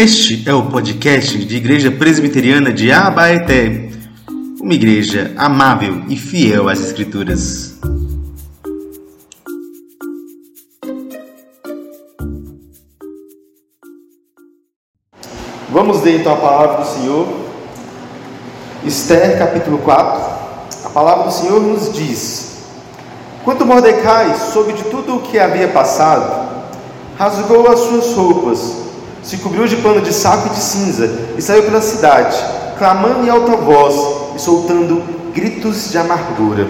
Este é o podcast de Igreja Presbiteriana de Abaeté, uma igreja amável e fiel às Escrituras. Vamos ler então a palavra do Senhor. Esther, capítulo 4. A palavra do Senhor nos diz: Quando Mordecai soube de tudo o que havia passado, rasgou as suas roupas se cobriu de pano de saco e de cinza e saiu pela cidade, clamando em alta voz e soltando gritos de amargura.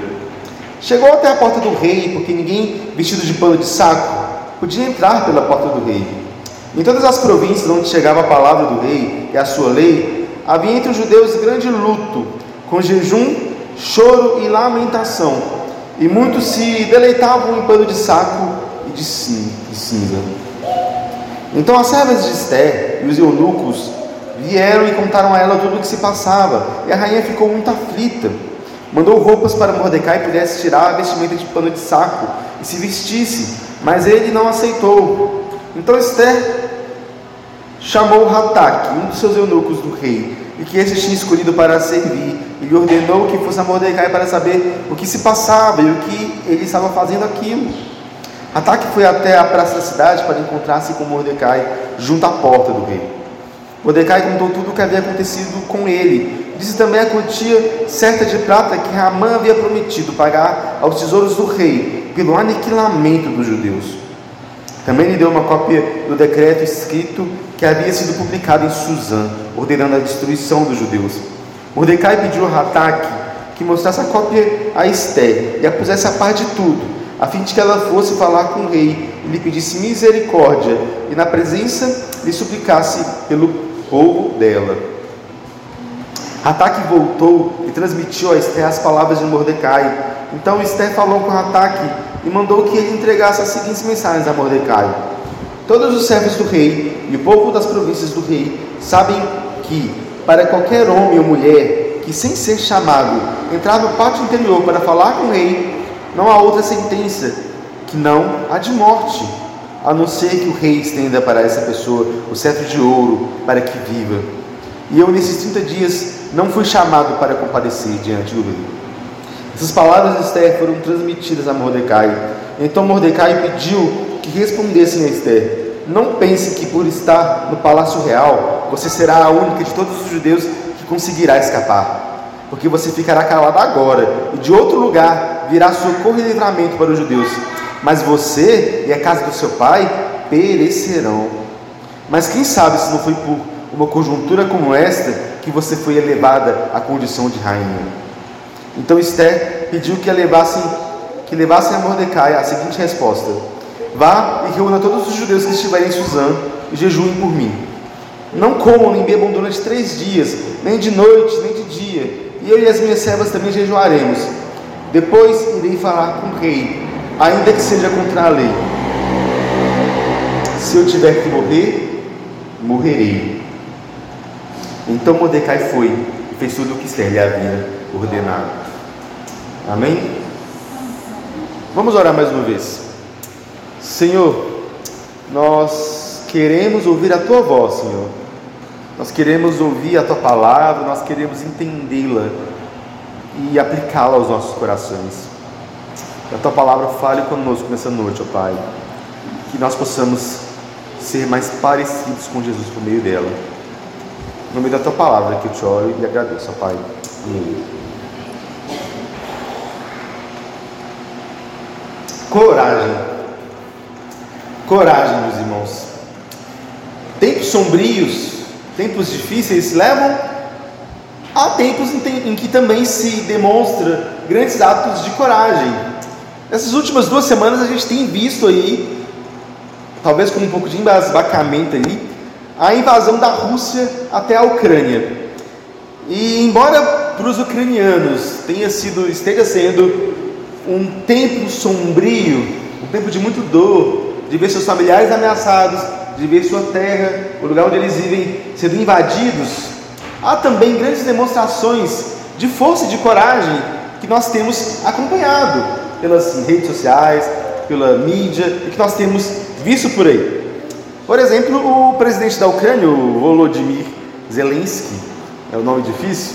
Chegou até a porta do rei, porque ninguém vestido de pano de saco podia entrar pela porta do rei. Em todas as províncias onde chegava a palavra do rei e a sua lei, havia entre os judeus grande luto, com jejum, choro e lamentação, e muitos se deleitavam em pano de saco e de cinza. Então as servas de Esther e os eunucos vieram e contaram a ela tudo o que se passava, e a rainha ficou muito aflita. Mandou roupas para Mordecai pudesse tirar a vestimenta de pano de saco e se vestisse, mas ele não aceitou. Então Esther chamou Hataque, um dos seus eunucos do rei, e que esse tinha escolhido para servir, e lhe ordenou que fosse a Mordecai para saber o que se passava e o que ele estava fazendo aquilo. Ataque foi até a praça da cidade para encontrar-se com Mordecai junto à porta do rei. Mordecai contou tudo o que havia acontecido com ele. Disse também a quantia certa de prata que Ramã havia prometido pagar aos tesouros do rei pelo aniquilamento dos judeus. Também lhe deu uma cópia do decreto escrito que havia sido publicado em Suzã, ordenando a destruição dos judeus. Mordecai pediu a Hataque que mostrasse a cópia a Esté e a pusesse a par de tudo a fim de que ela fosse falar com o rei e lhe pedisse misericórdia, e na presença lhe suplicasse pelo povo dela. Ataque voltou e transmitiu a Esther as palavras de Mordecai. Então Esther falou com Ataque e mandou que ele entregasse as seguintes mensagens a Mordecai: Todos os servos do rei e o povo das províncias do rei sabem que, para qualquer homem ou mulher que, sem ser chamado, entrar no pátio interior para falar com o rei, não há outra sentença que não a de morte, a não ser que o rei estenda para essa pessoa o cetro de ouro para que viva. E eu, nesses 30 dias, não fui chamado para comparecer diante do rei. Essas palavras de Esther foram transmitidas a Mordecai. Então Mordecai pediu que respondessem a Esther: Não pense que por estar no palácio real você será a única de todos os judeus que conseguirá escapar, porque você ficará calado agora, e de outro lugar virá socorro e livramento para os judeus, mas você e a casa do seu pai perecerão. Mas quem sabe se não foi por uma conjuntura como esta que você foi elevada à condição de rainha? Então Esther pediu que levassem, que levassem a Mordecai a seguinte resposta: Vá e reúna todos os judeus que estiverem em Suzã e jejuem por mim. Não comam nem bebam durante três dias, nem de noite, nem de dia. Eu e as minhas servas também jejuaremos depois irei falar com o rei, ainda que seja contra a lei. Se eu tiver que morrer, morrerei. Então Mordecai foi e fez tudo o que Esther lhe havia ordenado. Amém? Vamos orar mais uma vez. Senhor, nós queremos ouvir a tua voz, Senhor. Nós queremos ouvir a tua palavra, nós queremos entendê-la e aplicá-la aos nossos corações. Que a tua palavra fale conosco nessa noite, ó Pai. Que nós possamos ser mais parecidos com Jesus por meio dela. No meio da tua palavra que eu te oro e agradeço, ó Pai. Amém. Coragem. Coragem, meus irmãos. Tempos sombrios, tempos difíceis levam há tempos em que também se demonstra grandes atos de coragem. Nessas últimas duas semanas a gente tem visto aí, talvez com um pouco de embasbacamento aí, a invasão da Rússia até a Ucrânia. E embora para os ucranianos tenha sido, esteja sendo um tempo sombrio, um tempo de muito dor, de ver seus familiares ameaçados, de ver sua terra, o lugar onde eles vivem, sendo invadidos, Há também grandes demonstrações de força e de coragem que nós temos acompanhado pelas redes sociais, pela mídia e que nós temos visto por aí. Por exemplo, o presidente da Ucrânia, o Volodymyr Zelensky, é o nome difícil,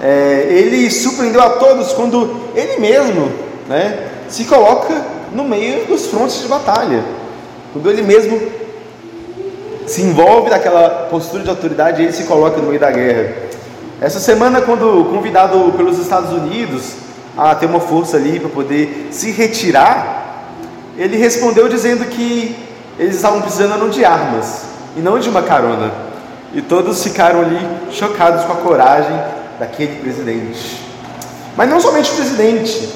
é, ele surpreendeu a todos quando ele mesmo né, se coloca no meio dos frontes de batalha. Quando ele mesmo se envolve naquela postura de autoridade, ele se coloca no meio da guerra. Essa semana, quando convidado pelos Estados Unidos a ter uma força ali para poder se retirar, ele respondeu dizendo que eles estavam precisando de armas e não de uma carona. E todos ficaram ali chocados com a coragem daquele presidente. Mas não somente o presidente.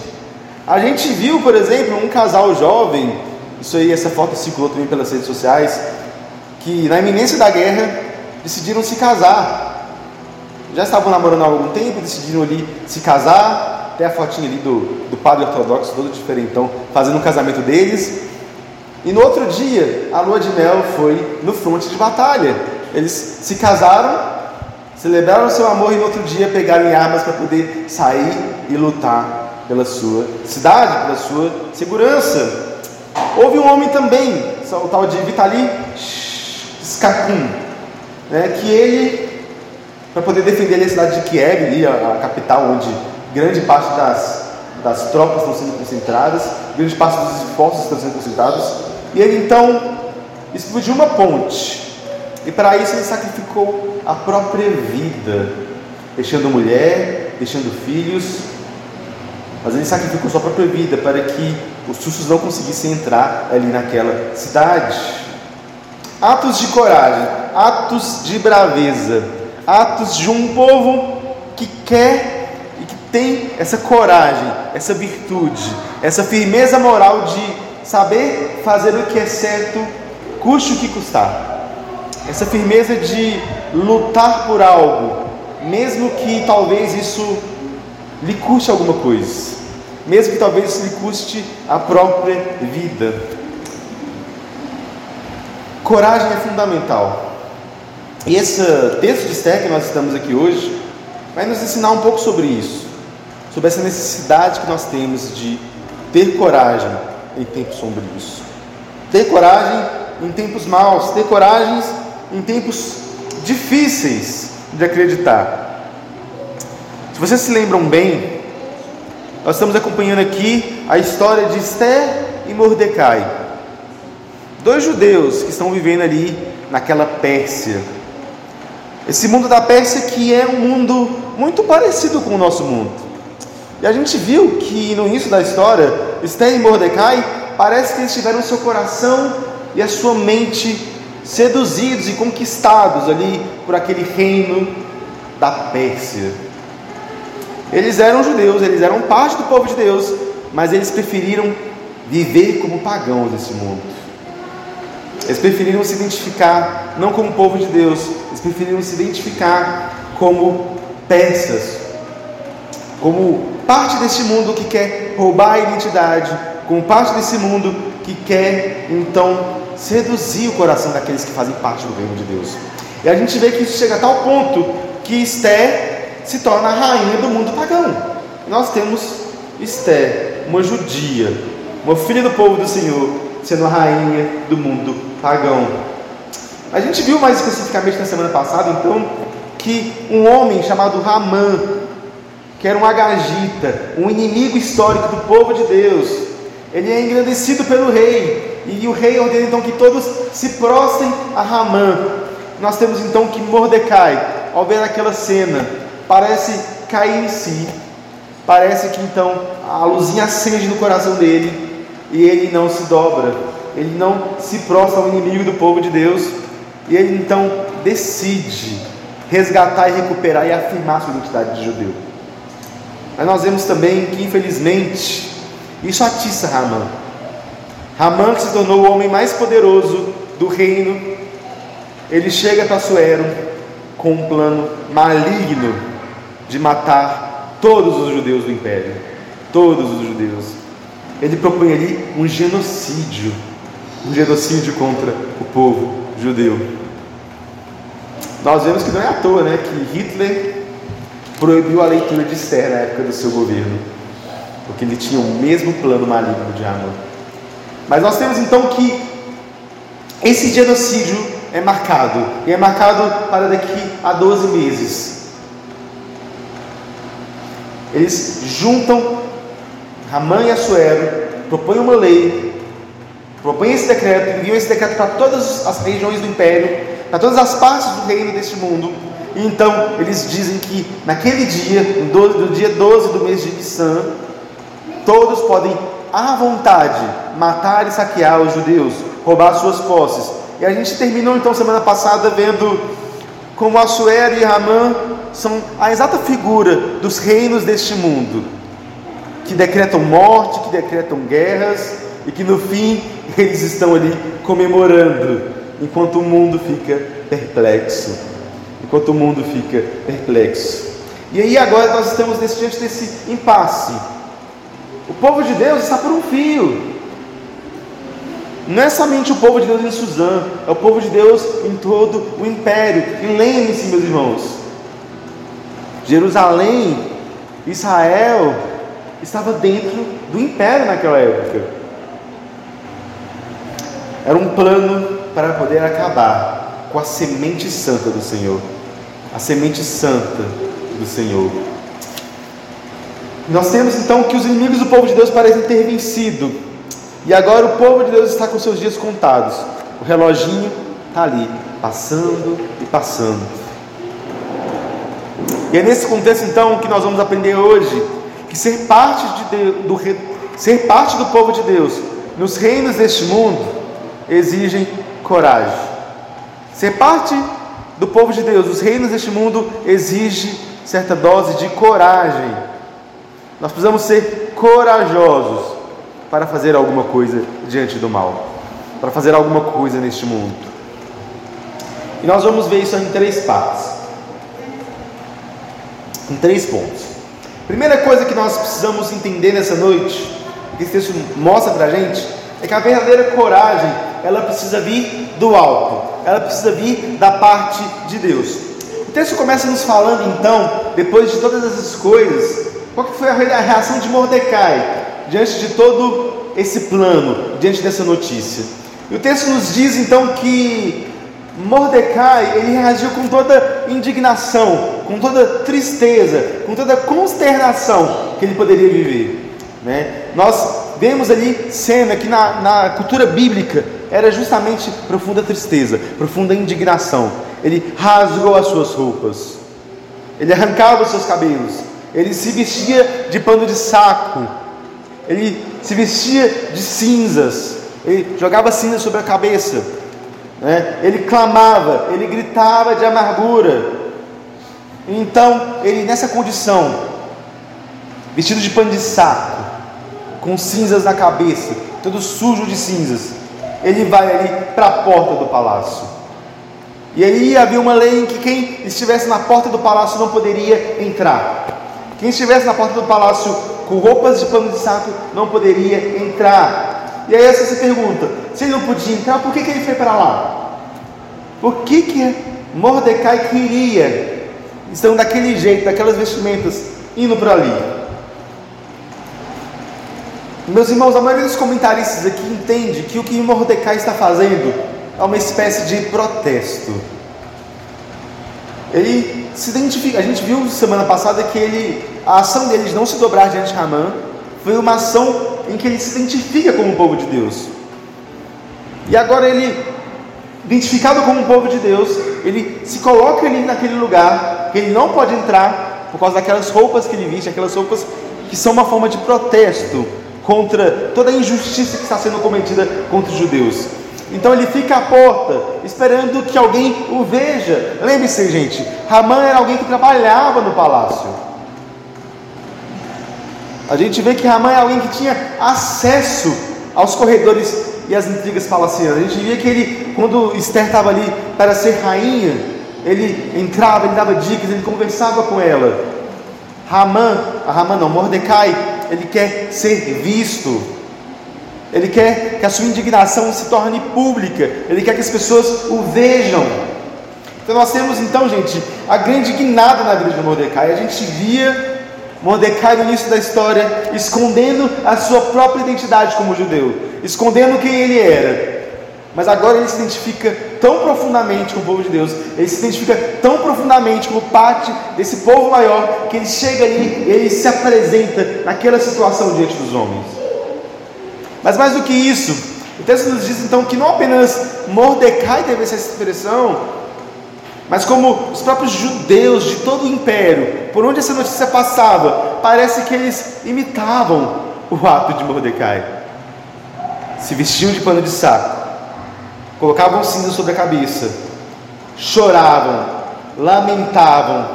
A gente viu, por exemplo, um casal jovem, isso aí, essa foto circulou também pelas redes sociais, que na iminência da guerra decidiram se casar. Já estavam namorando há algum tempo, decidiram ali se casar. Tem a fotinha ali do, do padre ortodoxo, todo diferentão, fazendo o um casamento deles. E no outro dia, a lua de mel foi no fronte de batalha. Eles se casaram, celebraram seu amor e no outro dia pegaram armas para poder sair e lutar pela sua cidade, pela sua segurança. Houve um homem também, o tal de Vitali Skakun, né, que ele, para poder defender a cidade de Kiev, ali, a, a, capital onde grande parte das, das tropas estão sendo concentradas, grande parte dos esforços estão sendo concentrados, e ele então explodiu uma ponte, e para isso ele sacrificou a própria vida, deixando mulher, deixando filhos, mas ele sacrificou sua própria vida para que os russos não conseguissem entrar ali naquela cidade. Atos de coragem, atos de braveza, atos de um povo que quer e que tem essa coragem, essa virtude, essa firmeza moral de saber fazer o que é certo, custe o que custar. Essa firmeza de lutar por algo, mesmo que talvez isso lhe custe alguma coisa, mesmo que talvez isso lhe custe a própria vida. Coragem é fundamental. E esse texto de Esther que nós estamos aqui hoje vai nos ensinar um pouco sobre isso, sobre essa necessidade que nós temos de ter coragem em tempos sombrios, ter coragem em tempos maus, ter coragem em tempos difíceis de acreditar. Se vocês se lembram bem, nós estamos acompanhando aqui a história de Esther e Mordecai dois judeus que estão vivendo ali naquela Pérsia. Esse mundo da Pérsia que é um mundo muito parecido com o nosso mundo. E a gente viu que no início da história, Esther e Mordecai, parece que eles tiveram seu coração e a sua mente seduzidos e conquistados ali por aquele reino da Pérsia. Eles eram judeus, eles eram parte do povo de Deus, mas eles preferiram viver como pagãos nesse mundo. Eles preferiram se identificar não como povo de Deus, eles preferiram se identificar como peças, como parte desse mundo que quer roubar a identidade, como parte desse mundo que quer então seduzir o coração daqueles que fazem parte do reino de Deus. E a gente vê que isso chega a tal ponto que Esther se torna a rainha do mundo pagão. Nós temos Esther, uma judia, uma filha do povo do Senhor, sendo a rainha do mundo pagão. A gente viu mais especificamente na semana passada, então, que um homem chamado Ramã, que era um agagita, um inimigo histórico do povo de Deus, ele é engrandecido pelo rei, e o rei ordena então que todos se prostem a Ramã. Nós temos então que Mordecai, ao ver aquela cena, parece cair em si, parece que então a luzinha acende no coração dele, e ele não se dobra, ele não se prostra ao inimigo do povo de Deus, e ele então decide resgatar e recuperar e afirmar sua identidade de judeu. Mas nós vemos também que, infelizmente, isso atiça Ramã. Ramã, se tornou o homem mais poderoso do reino, ele chega para Suero com um plano maligno de matar todos os judeus do império. Todos os judeus. Ele propõe ali um genocídio, um genocídio contra o povo judeu. Nós vemos que não é à toa, né, que Hitler proibiu a leitura de Esther na época do seu governo, porque ele tinha o mesmo plano maligno de Amor. Mas nós temos então que esse genocídio é marcado, e é marcado para daqui a 12 meses. Eles juntam Ramã e Assuero, propõem uma lei, propõem esse decreto, enviam esse decreto para todas as regiões do império, para todas as partes do reino deste mundo. E então eles dizem que naquele dia, no dia 12 do mês de Nissan, todos podem à vontade matar e saquear os judeus, roubar suas posses. E a gente terminou então semana passada vendo como Assuero e Ramã são a exata figura dos reinos deste mundo, que decretam morte, que decretam guerras e que no fim eles estão ali comemorando, enquanto o mundo fica perplexo. Enquanto o mundo fica perplexo. E aí agora nós estamos diante desse impasse. O povo de Deus está por um fio. Não é somente o povo de Deus em Suzã, é o povo de Deus em todo o império. E lembre-se, meus irmãos, Jerusalém, Israel, estava dentro do império naquela época. Era um plano para poder acabar com a semente santa do Senhor. A semente santa do Senhor. Nós temos então que os inimigos do povo de Deus parecem ter vencido. E agora o povo de Deus está com seus dias contados. O reloginho está ali, passando e passando. E é nesse contexto então que nós vamos aprender hoje que ser parte, de Deus, do, ser parte do povo de Deus nos reinos deste mundo exigem coragem. Ser parte do povo de Deus nos reinos deste mundo exige certa dose de coragem. Nós precisamos ser corajosos para fazer alguma coisa diante do mal, para fazer alguma coisa neste mundo. E nós vamos ver isso em três partes, em três pontos. Primeira coisa que nós precisamos entender nessa noite, que esse texto mostra para a gente, é que a verdadeira coragem, ela precisa vir do alto, ela precisa vir da parte de Deus. O texto começa nos falando então, depois de todas essas coisas, qual foi a reação de Mordecai diante de todo esse plano, diante dessa notícia? E o texto nos diz então que Mordecai, ele reagiu com toda indignação, com toda tristeza, com toda consternação que ele poderia viver. Né? Nós vemos ali cena que na, na cultura bíblica era justamente profunda tristeza, profunda indignação. Ele rasgou as suas roupas, ele arrancava os seus cabelos, ele se vestia de pano de saco, ele se vestia de cinzas, ele jogava cinza sobre a cabeça, né? ele clamava, ele gritava de amargura. Então, ele nessa condição, vestido de pano de saco, com cinzas na cabeça, todo sujo de cinzas, ele vai ali para a porta do palácio. E aí havia uma lei em que quem estivesse na porta do palácio não poderia entrar. Quem estivesse na porta do palácio com roupas de pano de saco não poderia entrar. E aí você se pergunta: se ele não podia entrar, por que, que ele foi para lá? Por que, que Mordecai queria, estando daquele jeito, daquelas vestimentas, indo para ali? Meus irmãos, a maioria dos comentaristas aqui entende que o que Mordecai está fazendo é uma espécie de protesto. Ele se identifica. A gente viu semana passada que ele, a ação dele de não se dobrar diante de Ramã foi uma ação em que ele se identifica como o povo de Deus. E agora ele, identificado como o povo de Deus, ele se coloca ali naquele lugar que ele não pode entrar por causa daquelas roupas que ele veste, aquelas roupas que são uma forma de protesto contra toda a injustiça que está sendo cometida contra os judeus. Então ele fica à porta, esperando que alguém o veja. Lembre-se, gente, Ramã era alguém que trabalhava no palácio. A gente vê que Ramã é alguém que tinha acesso aos corredores e às intrigas palacianas. A gente vê que ele, quando Esther estava ali para ser rainha, ele entrava, ele dava dicas, ele conversava com ela. Ramã, a Ramã não, Mordecai, ele quer ser visto. Ele quer que a sua indignação se torne pública. Ele quer que as pessoas o vejam. Então nós temos então, gente, a grande guinada na vida de Mordecai. A gente via Mordecai no início da história escondendo a sua própria identidade como judeu, escondendo quem ele era. Mas agora ele se identifica tão profundamente com o povo de Deus, ele se identifica tão profundamente como parte desse povo maior, que ele chega ali e ele se apresenta naquela situação diante dos homens. Mas mais do que isso, o texto nos diz então que não apenas Mordecai teve essa expressão, mas como os próprios judeus de todo o império, por onde essa notícia passava, parece que eles imitavam o ato de Mordecai. Se vestiam de pano de saco, colocavam cinza sobre a cabeça, choravam, lamentavam,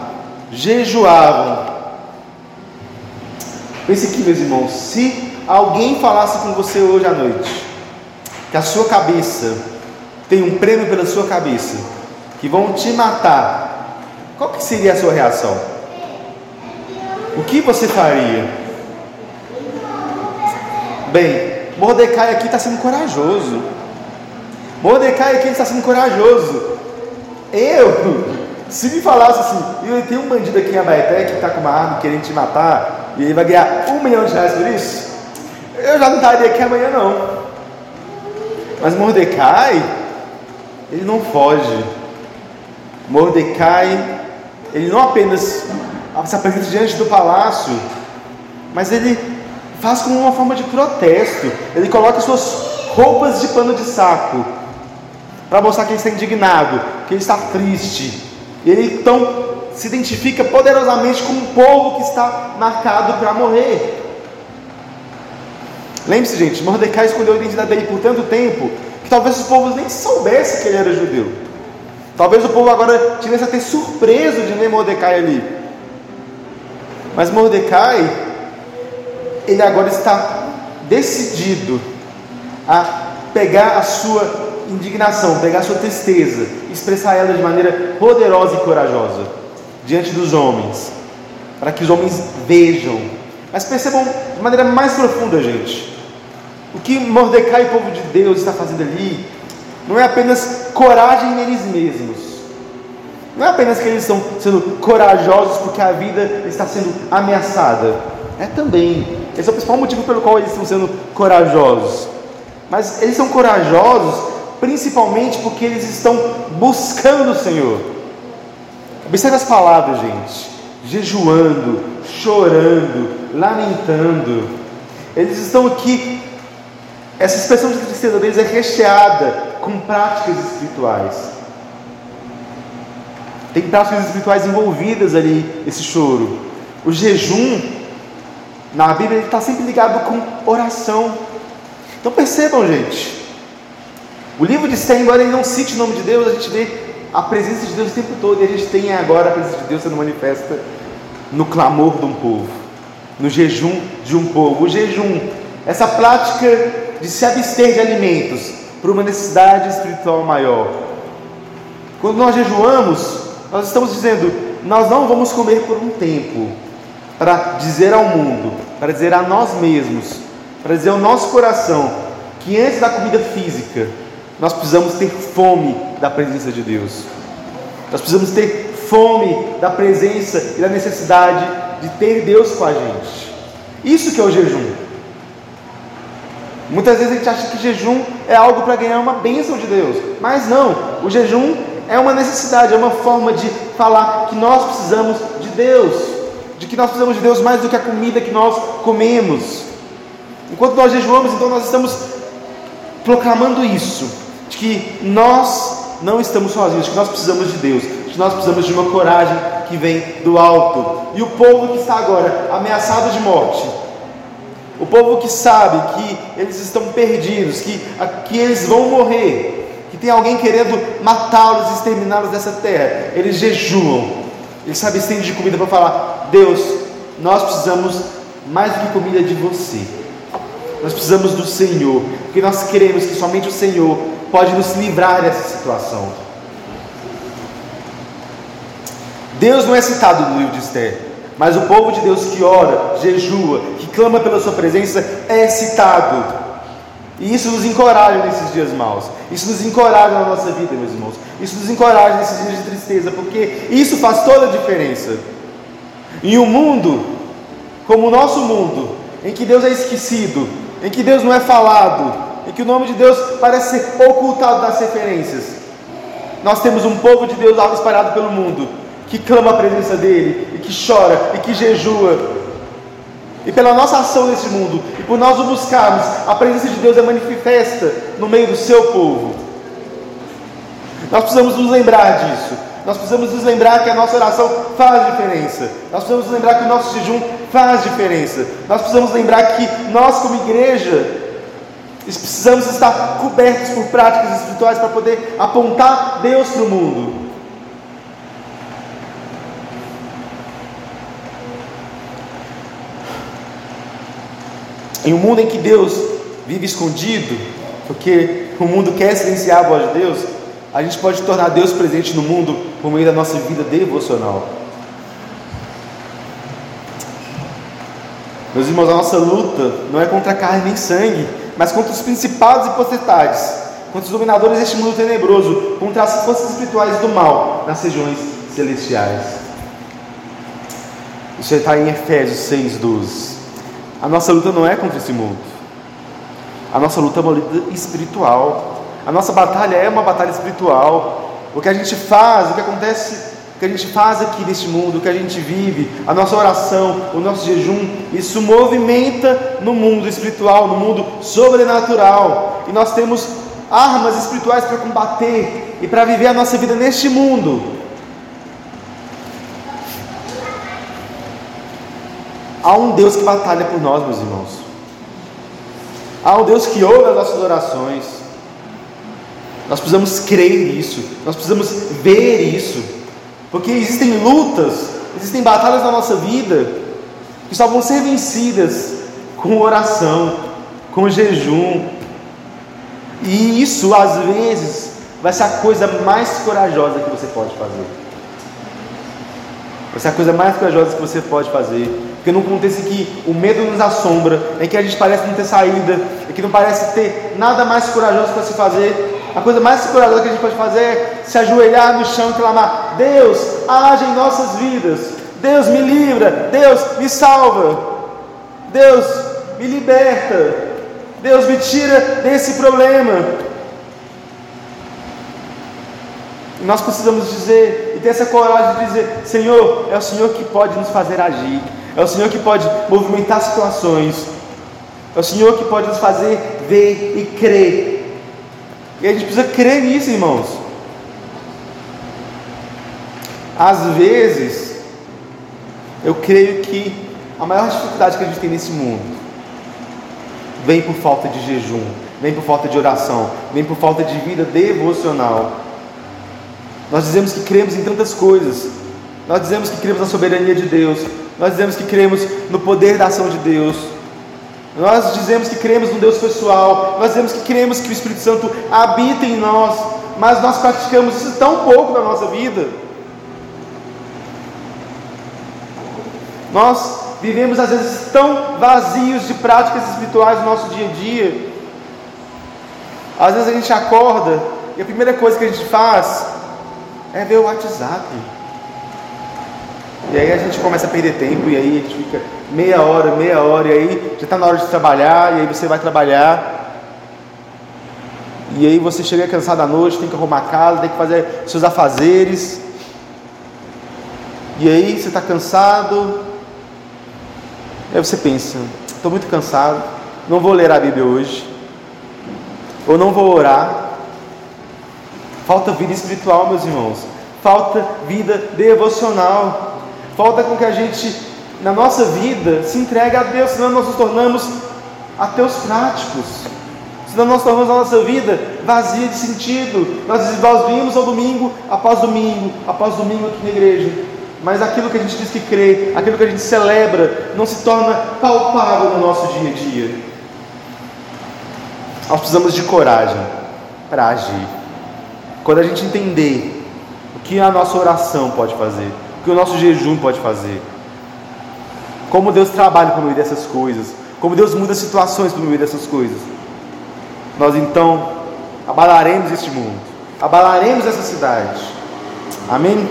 jejuavam. Pense aqui, meus irmãos, se alguém falasse com você hoje à noite, que a sua cabeça tem um prêmio pela sua cabeça, que vão te matar, qual que seria a sua reação? O que você faria? Bem, Mordecai aqui está sendo corajoso. Mordecai aqui está sendo corajoso. Eu, se me falasse assim, eu tenho um bandido aqui em Abaeté que está com uma arma querendo te matar, e ele vai ganhar um milhão de reais por isso, eu já não estaria aqui amanhã não. Mas Mordecai, ele não foge. Mordecai, ele não apenas se apresenta diante do palácio, mas ele faz como uma forma de protesto. Ele coloca suas roupas de pano de saco para mostrar que ele está indignado, que ele está triste. Ele então se identifica poderosamente com um povo que está marcado para morrer. Lembre-se, gente, Mordecai escondeu a identidade dele por tanto tempo que talvez os povos nem soubessem que ele era judeu. Talvez o povo agora tivesse até surpreso de ver Mordecai ali. Mas Mordecai, ele agora está decidido a pegar a sua indignação, pegar sua tristeza, expressar ela de maneira poderosa e corajosa diante dos homens, para que os homens vejam. Mas percebam de maneira mais profunda, gente. O que Mordecai, o povo de Deus, está fazendo ali, não é apenas coragem neles mesmos. Não é apenas que eles estão sendo corajosos porque a vida está sendo ameaçada. É também. Esse é o principal motivo pelo qual eles estão sendo corajosos. Mas eles são corajosos principalmente porque eles estão buscando o Senhor. Observe as palavras, gente. Jejuando, chorando, lamentando. Eles estão aqui. Essa expressão de tristeza deles é recheada com práticas espirituais. Tem práticas espirituais envolvidas ali, esse choro. O jejum, na Bíblia, ele está sempre ligado com oração. Então percebam, gente. O livro de Esther, embora ele não cite o nome de Deus, a gente vê a presença de Deus o tempo todo. E a gente tem agora a presença de Deus sendo manifesta no clamor de um povo, no jejum de um povo. O jejum, essa prática de se abster de alimentos por uma necessidade espiritual maior. Quando nós jejuamos, nós estamos dizendo, nós não vamos comer por um tempo, para dizer ao mundo, para dizer a nós mesmos, para dizer ao nosso coração, que antes da comida física, nós precisamos ter fome da presença de Deus. Nós precisamos ter fome da presença e da necessidade de ter Deus com a gente. Isso que é o jejum. Muitas vezes a gente acha que jejum é algo para ganhar uma bênção de Deus, mas não. O jejum é uma necessidade, é uma forma de falar que nós precisamos de Deus, de que nós precisamos de Deus mais do que a comida que nós comemos. Enquanto nós jejuamos, então nós estamos proclamando isso de que nós não estamos sozinhos, de que nós precisamos de Deus, de que nós precisamos de uma coragem que vem do alto. E o povo que está agora ameaçado de morte, o povo que sabe que eles estão perdidos, que, que eles vão morrer, que tem alguém querendo matá-los e exterminá-los dessa terra, eles jejuam, eles sabem estender de comida para falar: Deus, nós precisamos mais do que comida de você. Nós precisamos do Senhor, porque nós queremos que somente o Senhor pode nos livrar dessa situação. Deus não é citado no livro de Esther, mas o povo de Deus que ora, jejua, que clama pela sua presença é citado. E isso nos encoraja nesses dias maus. Isso nos encoraja na nossa vida, meus irmãos. Isso nos encoraja nesses dias de tristeza, porque isso faz toda a diferença. Em um mundo como o nosso mundo, em que Deus é esquecido, em que Deus não é falado, em que o nome de Deus parece ser ocultado das referências. Nós temos um povo de Deus espalhado pelo mundo, que clama a presença dele, e que chora, e que jejua. E pela nossa ação nesse mundo, e por nós o buscarmos, a presença de Deus é manifesta no meio do seu povo. Nós precisamos nos lembrar disso. Nós precisamos nos lembrar que a nossa oração faz diferença. Nós precisamos nos lembrar que o nosso jejum faz diferença. Nós precisamos lembrar que nós, como igreja, precisamos estar cobertos por práticas espirituais para poder apontar Deus para o mundo. Em um mundo em que Deus vive escondido, porque o mundo quer silenciar a voz de Deus, a gente pode tornar Deus presente no mundo por meio da nossa vida devocional. Meus irmãos, a nossa luta não é contra carne nem sangue, mas contra os principados e potestades, contra os dominadores deste mundo tenebroso, contra as forças espirituais do mal nas regiões celestiais. Isso está em Efésios 6,12. A nossa luta não é contra esse mundo, a nossa luta é uma luta espiritual. A nossa batalha é uma batalha espiritual. O que a gente faz, o que acontece, que a gente faz aqui neste mundo, que a gente vive, a nossa oração, o nosso jejum, isso movimenta no mundo espiritual, no mundo sobrenatural. E nós temos armas espirituais para combater e para viver a nossa vida neste mundo. Há um Deus que batalha por nós, meus irmãos. Há um Deus que ouve as nossas orações. Nós precisamos crer nisso, nós precisamos ver isso, porque existem lutas, existem batalhas na nossa vida que só vão ser vencidas com oração, com jejum, e isso às vezes vai ser a coisa mais corajosa que você pode fazer. Vai ser a coisa mais corajosa que você pode fazer. Porque contexto em que o medo nos assombra, em que a gente parece não ter saída, em que não parece ter nada mais corajoso para se fazer, a coisa mais corajosa que a gente pode fazer é se ajoelhar no chão e clamar: Deus, age em nossas vidas. Deus me livra. Deus me salva. Deus me liberta. Deus me tira desse problema. E nós precisamos dizer, e ter essa coragem de dizer: Senhor, é o Senhor que pode nos fazer agir. É o Senhor que pode movimentar situações. É o Senhor que pode nos fazer ver e crer e a gente precisa crer nisso, irmãos. Às vezes, eu creio que a maior dificuldade que a gente tem nesse mundo vem por falta de jejum, vem por falta de oração, vem por falta de vida devocional. Nós dizemos que cremos em tantas coisas, nós dizemos que cremos na soberania de Deus, nós dizemos que cremos no poder da ação de Deus, nós dizemos que cremos no Deus pessoal, nós dizemos que cremos que o Espírito Santo habita em nós, mas nós praticamos isso tão pouco na nossa vida. Nós vivemos às vezes tão vazios de práticas espirituais no nosso dia a dia. Às vezes a gente acorda e a primeira coisa que a gente faz é ver o WhatsApp. E aí a gente começa a perder tempo e aí a gente fica meia hora, meia hora, e aí já está na hora de trabalhar, e aí você vai trabalhar. E aí você chega cansado à noite, tem que arrumar a casa, tem que fazer seus afazeres. E aí você está cansado. Aí você pensa, estou muito cansado, não vou ler a Bíblia hoje. Ou não vou orar. Falta vida espiritual, meus irmãos. Falta vida devocional. Falta com que a gente na nossa vida se entregue a Deus, senão nós nos tornamos ateus práticos. Senão nós tornamos a nossa vida vazia de sentido. Nós, nós vimos ao domingo, após domingo, após domingo aqui na igreja. Mas aquilo que a gente diz que crê, aquilo que a gente celebra, não se torna palpável no nosso dia a dia. Nós precisamos de coragem para agir. Quando a gente entender o que a nossa oração pode fazer, o que o nosso jejum pode fazer, como Deus trabalha por meio dessas coisas, como Deus muda situações por meio dessas coisas. Nós então abalaremos este mundo, abalaremos essa cidade. Amém?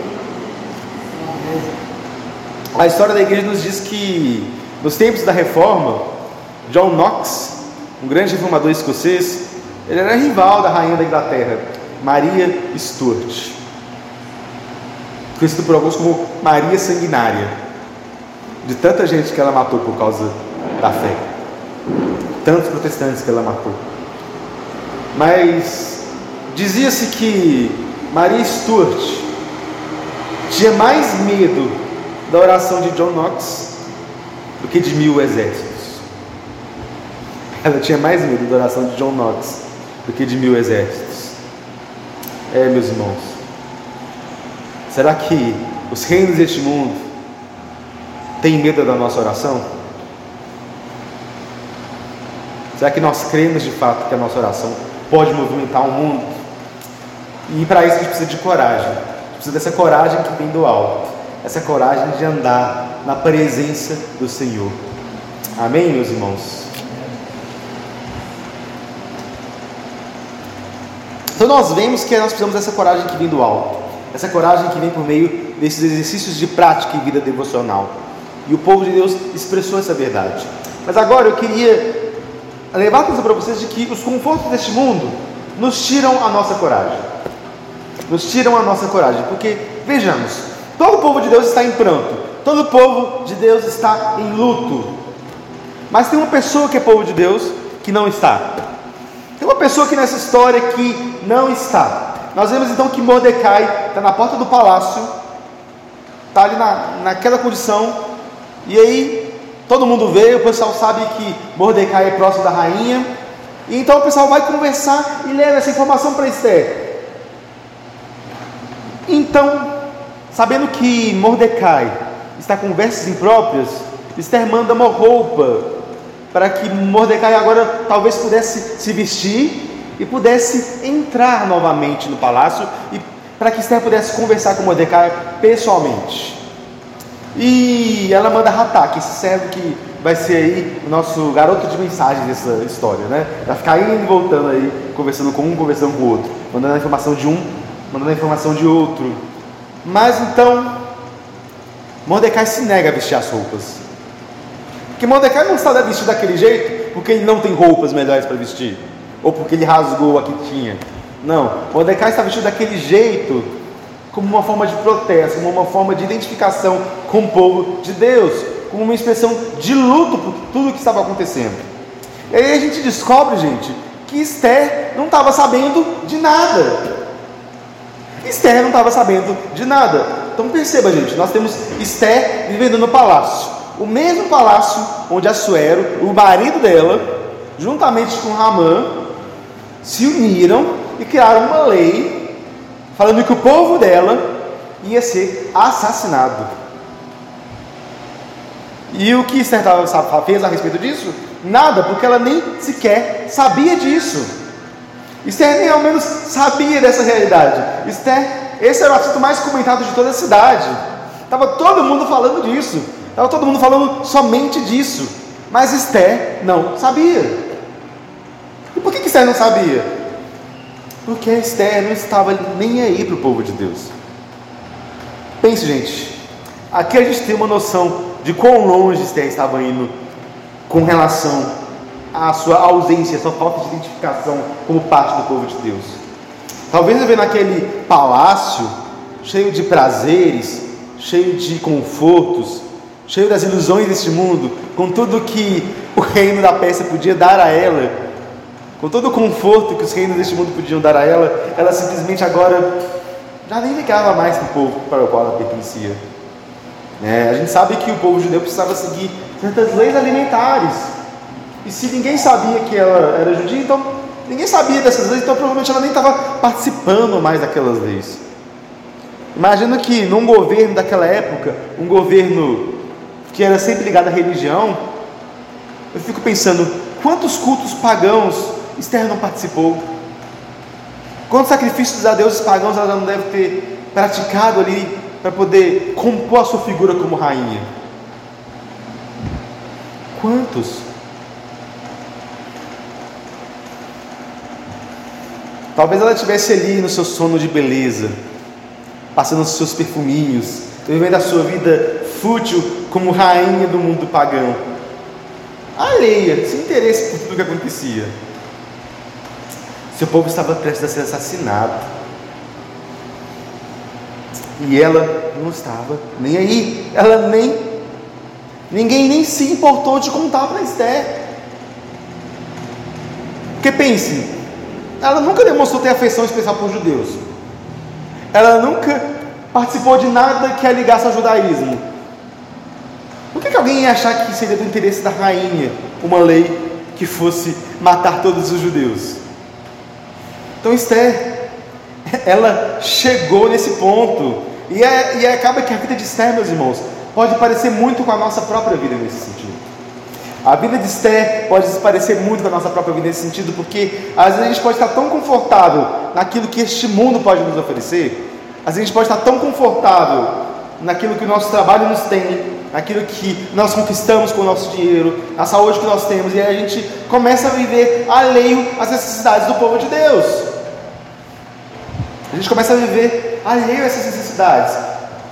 A história da igreja nos diz que nos tempos da reforma, John Knox, um grande reformador escocês, ele era rival da rainha da Inglaterra, Maria Stuart. Conhecido por alguns como Maria Sanguinária, de tanta gente que ela matou por causa da fé, tantos protestantes que ela matou. Mas dizia-se que Maria Stuart tinha mais medo da oração de John Knox do que de mil exércitos. Ela tinha mais medo da oração de John Knox do que de mil exércitos. É, meus irmãos. Será que os reinos deste mundo têm medo da nossa oração? Será que nós cremos de fato que a nossa oração pode movimentar o mundo? E para isso a gente precisa de coragem. Precisa dessa coragem que vem do alto. Essa coragem de andar na presença do Senhor. Amém, meus irmãos? Então nós vemos que nós precisamos dessa coragem que vem do alto, essa coragem que vem por meio desses exercícios de prática e vida devocional. E o povo de Deus expressou essa verdade. Mas agora eu queria levar a atenção para vocês de que os confortos deste mundo nos tiram a nossa coragem. Nos tiram a nossa coragem, porque vejamos, todo o povo de Deus está em pranto, todo o povo de Deus está em luto. Mas tem uma pessoa que é povo de Deus que não está. Tem uma pessoa aqui nessa história que não está. Nós vemos então que Mordecai está na porta do palácio, está ali na, naquela condição, e aí todo mundo vê, o pessoal sabe que Mordecai é próximo da rainha, e então o pessoal vai conversar e leva essa informação para Esther. Então, sabendo que Mordecai está com versos impróprios, Esther manda uma roupa para que Mordecai agora talvez pudesse se vestir e pudesse entrar novamente no palácio e para que Esther pudesse conversar com Mordecai pessoalmente. E ela manda Ratá, que esse servo que vai ser aí o nosso garoto de mensagem dessa história, né? Vai ficar indo e voltando aí, conversando com um, conversando com o outro, mandando a informação de um, mandando a informação de outro. Mas então, Mordecai se nega a vestir as roupas. Porque Mordecai não está vestido daquele jeito porque ele não tem roupas melhores para vestir, ou porque ele rasgou a que tinha. Não, Mordecai está vestido daquele jeito como uma forma de protesto, como uma forma de identificação com o povo de Deus, como uma expressão de luto por tudo o que estava acontecendo. E aí a gente descobre, gente, que Esther não estava sabendo de nada. Esther não estava sabendo de nada. Então perceba, gente, nós temos Esther vivendo no palácio o mesmo palácio onde Assuero, o marido dela, juntamente com Ramã, se uniram e criaram uma lei falando que o povo dela ia ser assassinado. E o que Esther fez a respeito disso? Nada, porque ela nem sequer sabia disso. Esther nem ao menos sabia dessa realidade. Esther, esse era o assunto mais comentado de toda a cidade. Estava todo mundo falando disso. Estava todo mundo falando somente disso. Mas Esther não sabia. E por que Esther não sabia? Porque Esther não estava nem aí para o povo de Deus. Pense, gente. Aqui a gente tem uma noção de quão longe Esther estava indo com relação à sua ausência, à sua falta de identificação como parte do povo de Deus. Talvez vendo naquele palácio cheio de prazeres, cheio de confortos, cheio das ilusões deste mundo, com tudo que o reino da Pérsia podia dar a ela, com todo o conforto que os reinos deste mundo podiam dar a ela, ela simplesmente agora já nem ligava mais para o povo para o qual ela pertencia. É, a gente sabe que o povo judeu precisava seguir certas leis alimentares. E se ninguém sabia que ela era judia, então ninguém sabia dessas leis, então provavelmente ela nem estava participando mais daquelas leis. Imagina que num governo daquela época, um governo que era sempre ligado à religião, eu fico pensando, quantos cultos pagãos Esther não participou? Quantos sacrifícios a deuses pagãos ela não deve ter praticado ali para poder compor a sua figura como rainha? Quantos? Talvez ela estivesse ali no seu sono de beleza, passando os seus perfuminhos, vivendo a sua vida fútil como rainha do mundo pagão. alheia, sem interesse por tudo que acontecia. Seu povo estava prestes a ser assassinado. E ela não estava nem aí. Ela nem. Ninguém nem se importou de contar para Esther. Porque pense, ela nunca demonstrou ter afeição especial por judeus. Ela nunca participou de nada que a ligasse ao judaísmo. Por que, que alguém ia achar que seria do interesse da rainha uma lei que fosse matar todos os judeus? Então Esther, ela chegou nesse ponto. E, é, e acaba que a vida de Esther, meus irmãos, pode parecer muito com a nossa própria vida nesse sentido. A vida de Esther pode se parecer muito com a nossa própria vida nesse sentido, porque às vezes a gente pode estar tão confortável naquilo que este mundo pode nos oferecer, às vezes a gente pode estar tão confortável naquilo que o nosso trabalho nos tem, naquilo que nós conquistamos com o nosso dinheiro, na saúde que nós temos, e aí a gente começa a viver alheio às necessidades do povo de Deus. A gente começa a viver alheio a essas necessidades.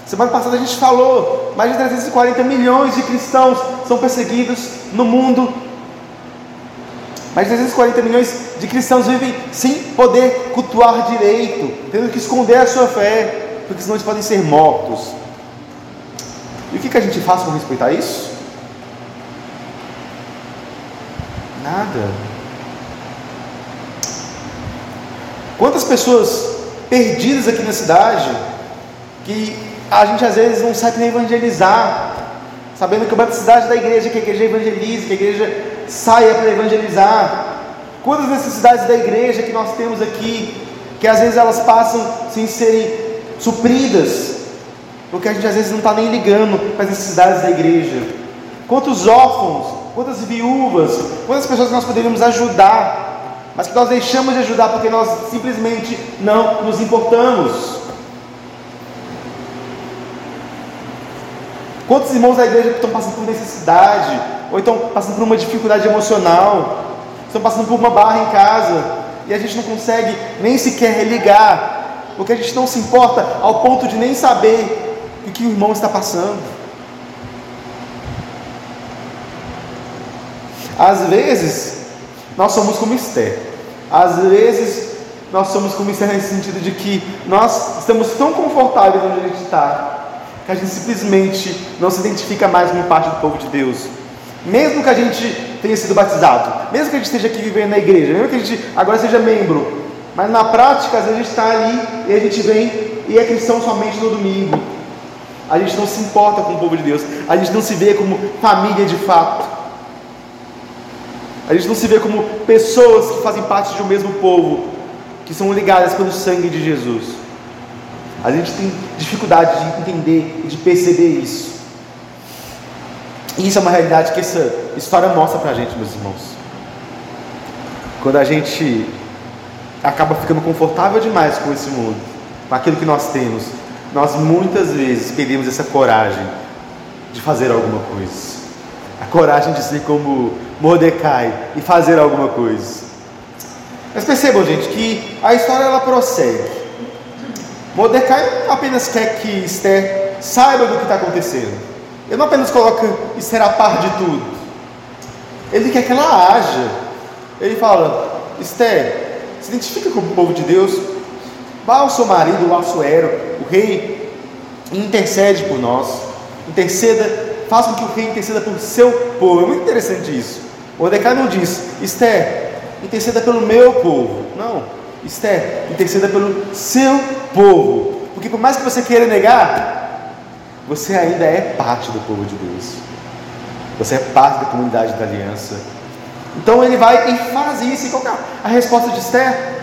Semana passada a gente falou, mais de 340 milhões de cristãos são perseguidos no mundo. Mais de 340 milhões de cristãos vivem sem poder cultuar direito, tendo que esconder a sua fé, porque senão eles podem ser mortos. E o que, que a gente faz com respeito a isso? Nada. Quantas pessoas perdidas aqui na cidade que a gente às vezes não sabe nem evangelizar, sabendo que uma cidade da igreja, que a igreja evangelize, que a igreja saia para evangelizar. Quantas necessidades da igreja que nós temos aqui, que às vezes elas passam sem serem supridas, porque a gente às vezes não está nem ligando para as necessidades da igreja. Quantos órfãos, quantas viúvas, quantas pessoas nós poderíamos ajudar, mas que nós deixamos de ajudar porque nós simplesmente não nos importamos. Quantos irmãos da igreja estão passando por necessidade, ou estão passando por uma dificuldade emocional, estão passando por uma barra em casa, e a gente não consegue nem sequer ligar, porque a gente não se importa ao ponto de nem saber o que o irmão está passando. Às vezes, nós somos como Esther. Às vezes, nós somos como Esther nesse sentido de que nós estamos tão confortáveis onde a gente está, que a gente simplesmente não se identifica mais como parte do povo de Deus. Mesmo que a gente tenha sido batizado, mesmo que a gente esteja aqui vivendo na igreja, mesmo que a gente agora seja membro, mas na prática, às vezes a gente está ali e a gente vem e é cristão somente no domingo. A gente não se importa com o povo de Deus, a gente não se vê como família de fato. A gente não se vê como pessoas que fazem parte de um mesmo povo, que são ligadas pelo sangue de Jesus. A gente tem dificuldade de entender e de perceber isso. E isso é uma realidade que essa história mostra para a gente, meus irmãos. Quando a gente acaba ficando confortável demais com esse mundo, com aquilo que nós temos, nós muitas vezes perdemos essa coragem de fazer alguma coisa. A coragem de ser como Mordecai e fazer alguma coisa. Mas percebam, gente, que a história ela prossegue. Mordecai apenas quer que Esther saiba do que está acontecendo. Ele não apenas coloca Esther a par de tudo. Ele quer que ela haja. Ele fala: Esther, se identifica com o povo de Deus. Vá ao seu marido, ao Assuero, o rei, intercede por nós. Interceda, faça com que o rei interceda por seu povo. É muito interessante isso. Mordecai não diz: Esther, interceda pelo meu povo. Não. Esther, interceda pelo seu povo. Porque por mais que você queira negar, você ainda é parte do povo de Deus. Você é parte da comunidade da aliança. Então ele vai e faz isso. E qual é a resposta de Esther?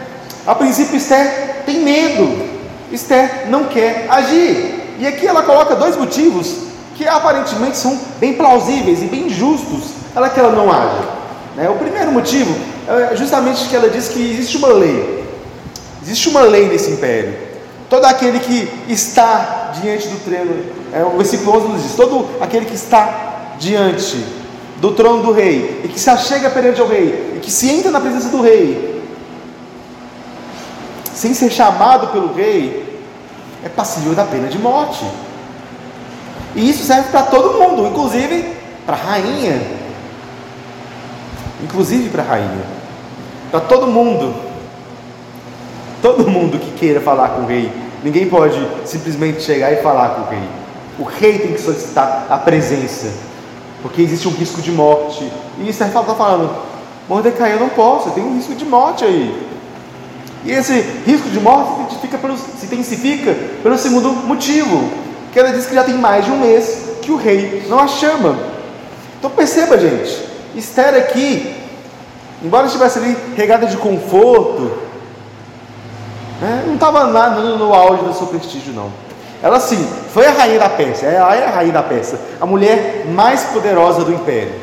A princípio, Esther tem medo. Esther não quer agir. E aqui ela coloca dois motivos que aparentemente são bem plausíveis e bem justos. Ela que ela não age. Né? O primeiro motivo é justamente que ela diz que existe uma lei. Existe uma lei nesse império. Todo aquele que está diante do trono, é, o versículo 11 nos diz: todo aquele que está diante do trono do rei, e que se achega perante o rei, e que se entra na presença do rei, sem ser chamado pelo rei, é passível da pena de morte. E isso serve para todo mundo, inclusive para a rainha. inclusive para a rainha, para todo mundo, todo mundo que queira falar com o rei. Ninguém pode simplesmente chegar e falar com o rei. O rei tem que solicitar a presença, porque existe um risco de morte. E Esther está falando: Mordecai, eu não posso, tenho um risco de morte aí. E esse risco de morte se pelo, se intensifica pelo segundo motivo, que ela diz que já tem mais de um mês que o rei não a chama. Então perceba, gente, Esther aqui, embora estivesse ali regada de conforto, né, não estava nada no, no auge do seu prestígio, não. Ela sim, foi a rainha da Pérsia, ela é a rainha da Pérsia, a mulher mais poderosa do império.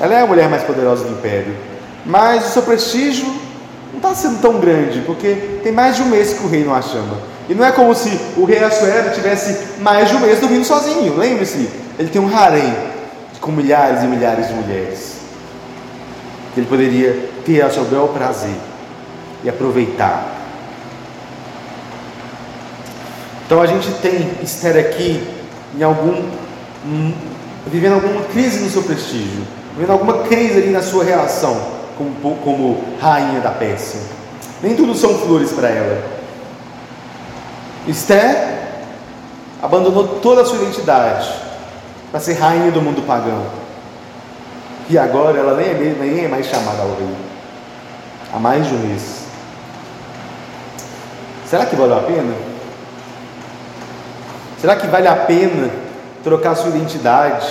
Ela é a mulher mais poderosa do império, mas o seu prestígio não está sendo tão grande, porque tem mais de um mês que o rei não a chama. E não é como se o rei Assuero tivesse mais de um mês dormindo sozinho. Lembre-se, ele tem um harém com milhares e milhares de mulheres. Que ele poderia ter ao seu bel prazer e aproveitar. Então a gente tem Esther aqui em algum vivendo alguma crise no seu prestígio, vivendo alguma crise ali na sua relação como, como rainha da Pérsia. Nem tudo são flores para ela. Esther abandonou toda a sua identidade para ser rainha do mundo pagão. E agora ela nem é, nem é mais chamada ao rei. Há mais de um mês. Será que valeu a pena? Será que vale a pena trocar sua identidade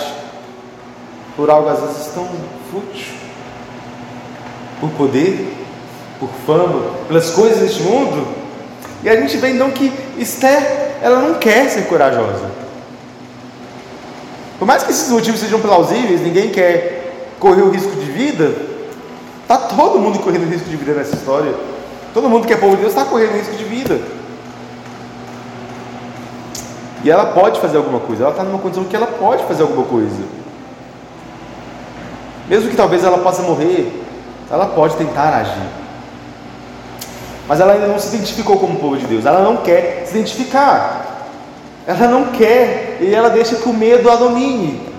por algo às vezes tão fútil? por poder, por fama, pelas coisas deste mundo. E a gente vê então que Esther, ela não quer ser corajosa. Por mais que esses motivos sejam plausíveis, ninguém quer correr o risco de vida. Está todo mundo correndo risco de vida nessa história. Todo mundo que é povo de Deus está correndo risco de E ela pode fazer alguma coisa. Ela está numa condição que ela pode fazer alguma coisa. Mesmo que talvez ela possa morrer, ela pode tentar agir. Mas ela ainda não se identificou como povo de Deus. Ela não quer se identificar. Ela não quer e ela deixa que o medo a domine.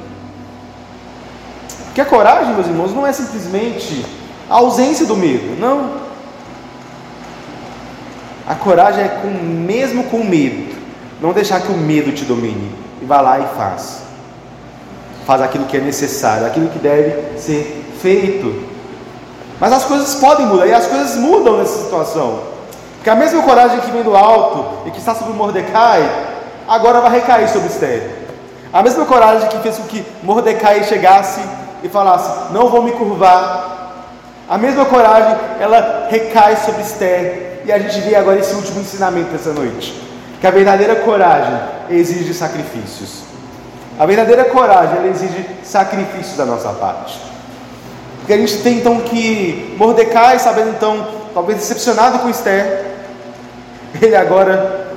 Porque a coragem, meus irmãos, não é simplesmente a ausência do medo. Não. A coragem é com, mesmo com medo. Não deixar que o medo te domine. E vá lá e faz. Faz aquilo que é necessário, aquilo que deve ser feito. Mas as coisas podem mudar, e as coisas mudam nessa situação. Porque a mesma coragem que vem do alto e que está sobre Mordecai, agora vai recair sobre Esther. A mesma coragem que fez com que Mordecai chegasse e falasse: Não vou me curvar. A mesma coragem, ela recai sobre Esther. E a gente vê agora esse último ensinamento dessa noite: que a verdadeira coragem exige sacrifícios. A verdadeira coragem, exige sacrifícios da nossa parte. Porque a gente tem então que Mordecai, sabendo então, talvez decepcionado com Esther, ele agora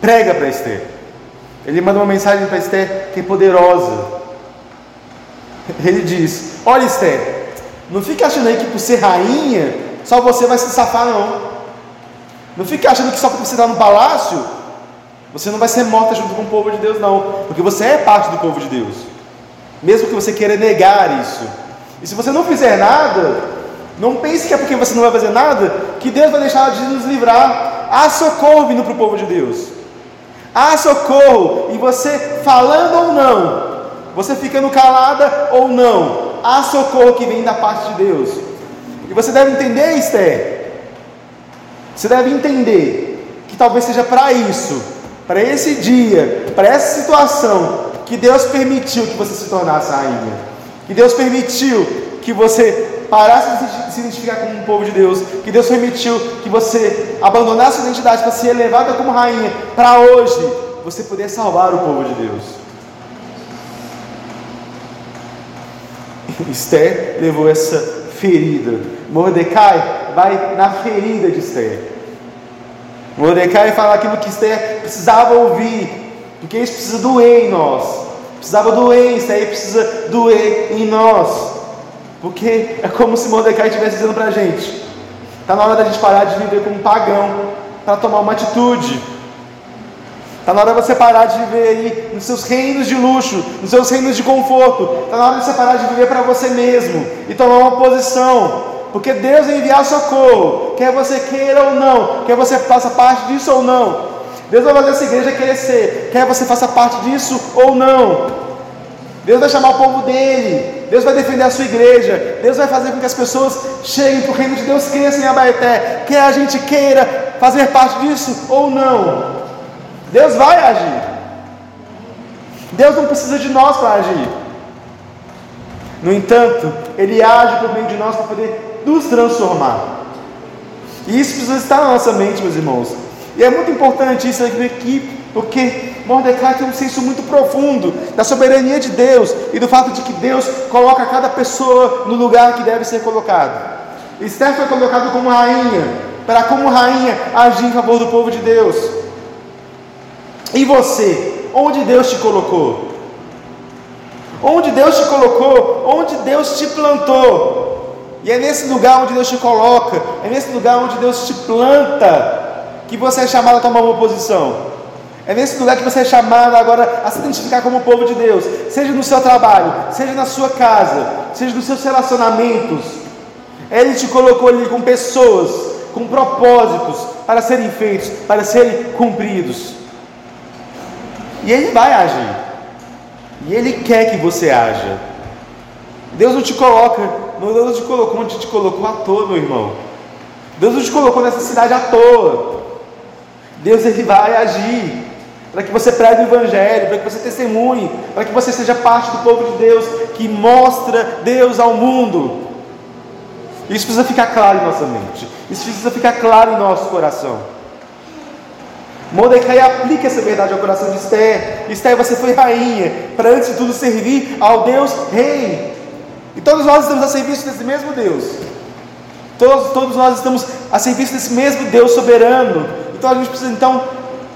prega para Esther. Ele manda uma mensagem para Esther que é poderosa. Ele diz: Olha, Esther, não fique achando aí que por ser rainha, só você vai se safar, não. Não fique achando que só porque você está no palácio, você não vai ser morta junto com o povo de Deus, não. Porque você é parte do povo de Deus. Mesmo que você queira negar isso. E se você não fizer nada, não pense que é porque você não vai fazer nada que Deus vai deixar de nos livrar. Há socorro vindo para o povo de Deus. Há socorro. E você falando ou não, você ficando calada ou não, há socorro que vem da parte de Deus. E você deve entender, Esther. Você deve entender que talvez seja para isso, para esse dia, para essa situação, que Deus permitiu que você se tornasse rainha que Deus permitiu que você parasse de se identificar como um povo de Deus, que Deus permitiu que você abandonasse a identidade para ser elevada como rainha, para hoje você poder salvar o povo de Deus. Esther levou essa ferida. Mordecai vai na ferida de Esther. Mordecai fala aquilo que Esther precisava ouvir, porque isso precisa doer em nós. Precisava doer, aí precisa doer em nós. Porque é como se Mordecai estivesse dizendo para a gente: está na hora da gente parar de viver como pagão para tomar uma atitude. Está na hora de você parar de viver aí nos seus reinos de luxo, nos seus reinos de conforto. Está na hora de você parar de viver para você mesmo e tomar uma posição. Porque Deus vai enviar socorro, quer você queira ou não, quer você faça parte disso ou não. Deus vai fazer essa igreja crescer, quer você faça parte disso ou não. Deus vai chamar o povo dele, Deus vai defender a sua igreja, Deus vai fazer com que as pessoas cheguem para o reino de Deus, cresçam em Abaeté, quer a gente queira fazer parte disso ou não. Deus vai agir. Deus não precisa de nós para agir. No entanto, Ele age por meio de nós para poder nos transformar. E isso precisa estar na nossa mente, meus irmãos. E é muito importante isso aqui, porque Mordecai tem um senso muito profundo da soberania de Deus e do fato de que Deus coloca cada pessoa no lugar que deve ser colocado. Esther foi colocado como rainha, para como rainha agir em favor do povo de Deus. E você, onde Deus te colocou? Onde Deus te colocou, onde Deus te plantou. E é nesse lugar onde Deus te coloca, é nesse lugar onde Deus te planta, que você é chamado a tomar uma posição. É nesse lugar que você é chamado agora a se identificar como povo de Deus, seja no seu trabalho, seja na sua casa, seja nos seus relacionamentos. Ele te colocou ali com pessoas, com propósitos para serem feitos, para serem cumpridos. E Ele vai agir. E Ele quer que você haja. Deus não te coloca, Deus não te colocou onde te colocou à toa, meu irmão. Deus não te colocou nessa cidade à toa. Deus ele vai agir para que você pregue o Evangelho, para que você testemunhe, para que você seja parte do povo de Deus que mostra Deus ao mundo. Isso precisa ficar claro em nossa mente, isso precisa ficar claro em nosso coração. Mordecai aplica essa verdade ao coração de Esther. Esther, você foi rainha, para antes de tudo servir ao Deus Rei. E todos nós estamos a serviço desse mesmo Deus. Todos, todos nós estamos a serviço desse mesmo Deus soberano. Então a gente precisa então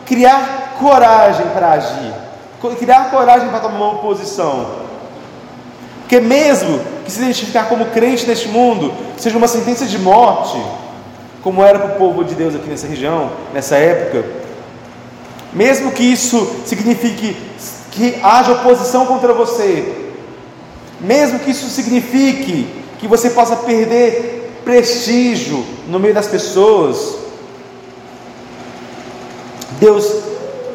criar coragem para agir, criar coragem para tomar uma posição. Porque mesmo que se identificar como crente neste mundo seja uma sentença de morte, como era para o povo de Deus aqui nessa região, nessa época, mesmo que isso signifique que haja oposição contra você, mesmo que isso signifique que você possa perder prestígio no meio das pessoas, Deus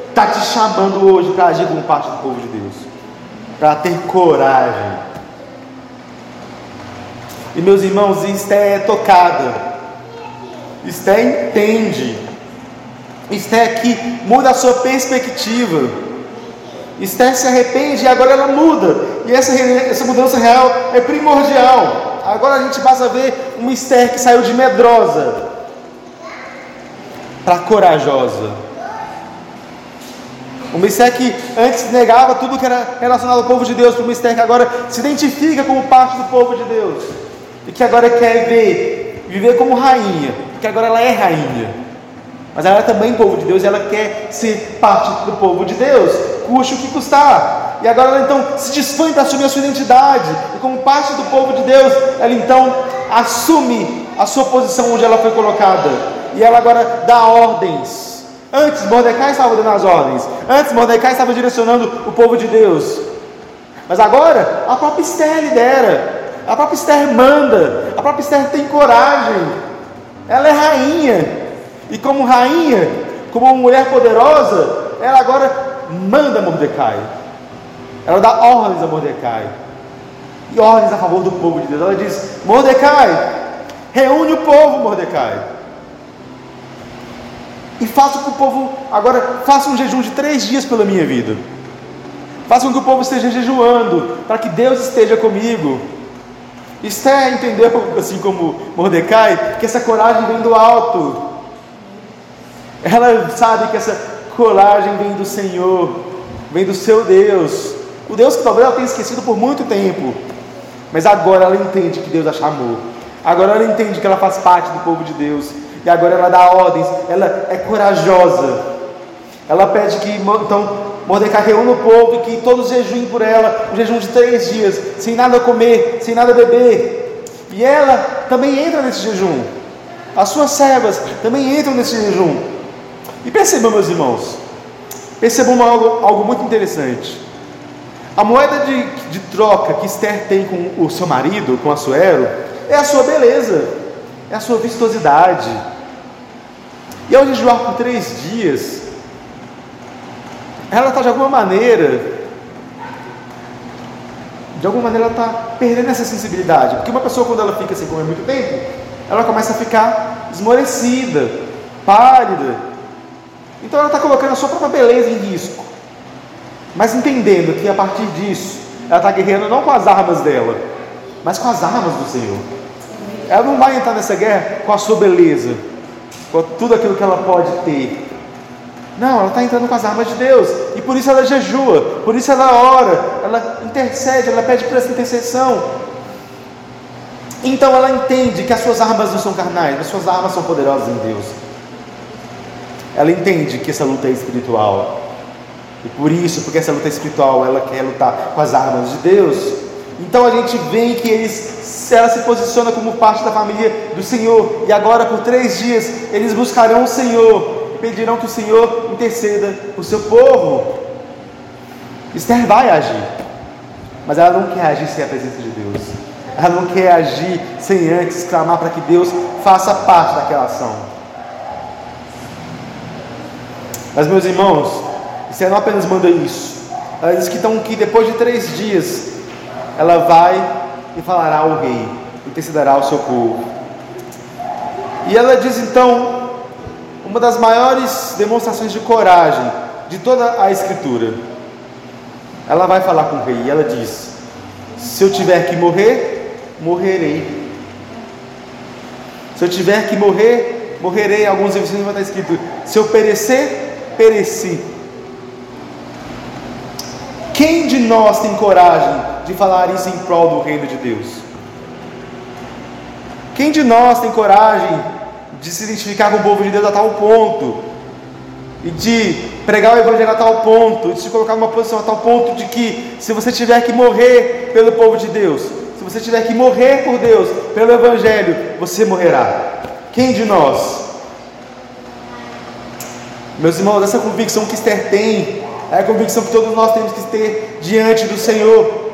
está te chamando hoje para agir como parte do povo de Deus, para ter coragem. E meus irmãos, Esté é tocada, Esté entende Esther aqui muda a sua perspectiva. Esther se arrepende e agora ela muda. E essa, essa mudança real é primordial. Agora a gente passa a ver uma Esther que saiu de medrosa para corajosa. Uma Esther que antes negava tudo que era relacionado ao povo de Deus, para uma Esther que agora se identifica como parte do povo de Deus. E que agora quer ver, viver como rainha, porque agora ela é rainha. Mas ela é também povo de Deus e ela quer ser parte do povo de Deus, custe o que custar. E agora ela então se dispõe para assumir a sua identidade, e como parte do povo de Deus, ela então assume a sua posição onde ela foi colocada, e ela agora dá ordens. Antes Mordecai estava dando as ordens, antes Mordecai estava direcionando o povo de Deus, mas agora a própria Esther lidera, a própria Esther manda, a própria Esther tem coragem, ela é rainha, e como rainha, como uma mulher poderosa, ela agora manda Mordecai. Ela dá ordens a Mordecai. E ordens a favor do povo de Deus. Ela diz: Mordecai, reúne o povo, Mordecai. E faça com que o povo agora faça um jejum de três dias pela minha vida. Faça com que o povo esteja jejuando, para que Deus esteja comigo. Esther entendeu, assim como Mordecai, que essa coragem vem do alto. Ela sabe que essa coragem vem do Senhor, vem do seu Deus, o Deus que talvez ela tenha esquecido por muito tempo, mas agora ela entende que Deus a chamou, agora ela entende que ela faz parte do povo de Deus, e agora ela dá ordens, ela é corajosa, ela pede que então Mordecai reúna o povo e que todos jejuem por ela, um jejum de três dias, sem nada comer, sem nada beber, e ela também entra nesse jejum, as suas servas também entram nesse jejum, e percebam, meus irmãos, Percebam algo, algo muito interessante. A moeda de, de troca que Esther tem com o seu marido, com Assuero, é a sua beleza, é a sua vistosidade. E ao jejuar por três dias, ela está de alguma maneira, de alguma maneira ela está perdendo essa sensibilidade. Porque uma pessoa quando ela fica sem comer muito tempo, ela começa a ficar esmorecida, pálida. Então ela está colocando a sua própria beleza em risco. Mas entendendo que a partir disso, ela está guerreando não com as armas dela, mas com as armas do Senhor. Ela não vai entrar nessa guerra com a sua beleza, com tudo aquilo que ela pode ter. Não, ela está entrando com as armas de Deus. E por isso ela jejua, por isso ela ora, ela intercede, ela pede por essa intercessão. Então ela entende que as suas armas não são carnais, as suas armas são poderosas em Deus. Ela entende que essa luta é espiritual. E por isso, porque essa luta é espiritual, ela quer lutar com as armas de Deus. Então a gente vê que eles, ela se posiciona como parte da família do Senhor. E agora, por três dias, eles buscarão o Senhor e pedirão que o Senhor interceda por seu povo. Esther vai agir, mas ela não quer agir sem a presença de Deus. Ela não quer agir sem antes clamar para que Deus faça parte daquela ação. Mas, meus irmãos, você não apenas manda isso, ela diz que, então, que depois de três dias ela vai e falará ao rei, intercederá ao seu povo. E ela diz então uma das maiores demonstrações de coragem de toda a Escritura. Ela vai falar com o rei e ela diz: Se eu tiver que morrer, morrerei. Se eu tiver que morrer, morrerei. Alguns versículos vai estar escrito: Se eu perecer, pereci. Quem de nós tem coragem de falar isso em prol do reino de Deus? Quem de nós tem coragem de se identificar com o povo de Deus a tal ponto e de pregar o evangelho a tal ponto, de se colocar numa posição a tal ponto de que se você tiver que morrer pelo povo de Deus, se você tiver que morrer por Deus, pelo evangelho, você morrerá. Quem de nós? Meus irmãos, essa convicção que Esther tem é a convicção que todos nós temos que ter diante do Senhor.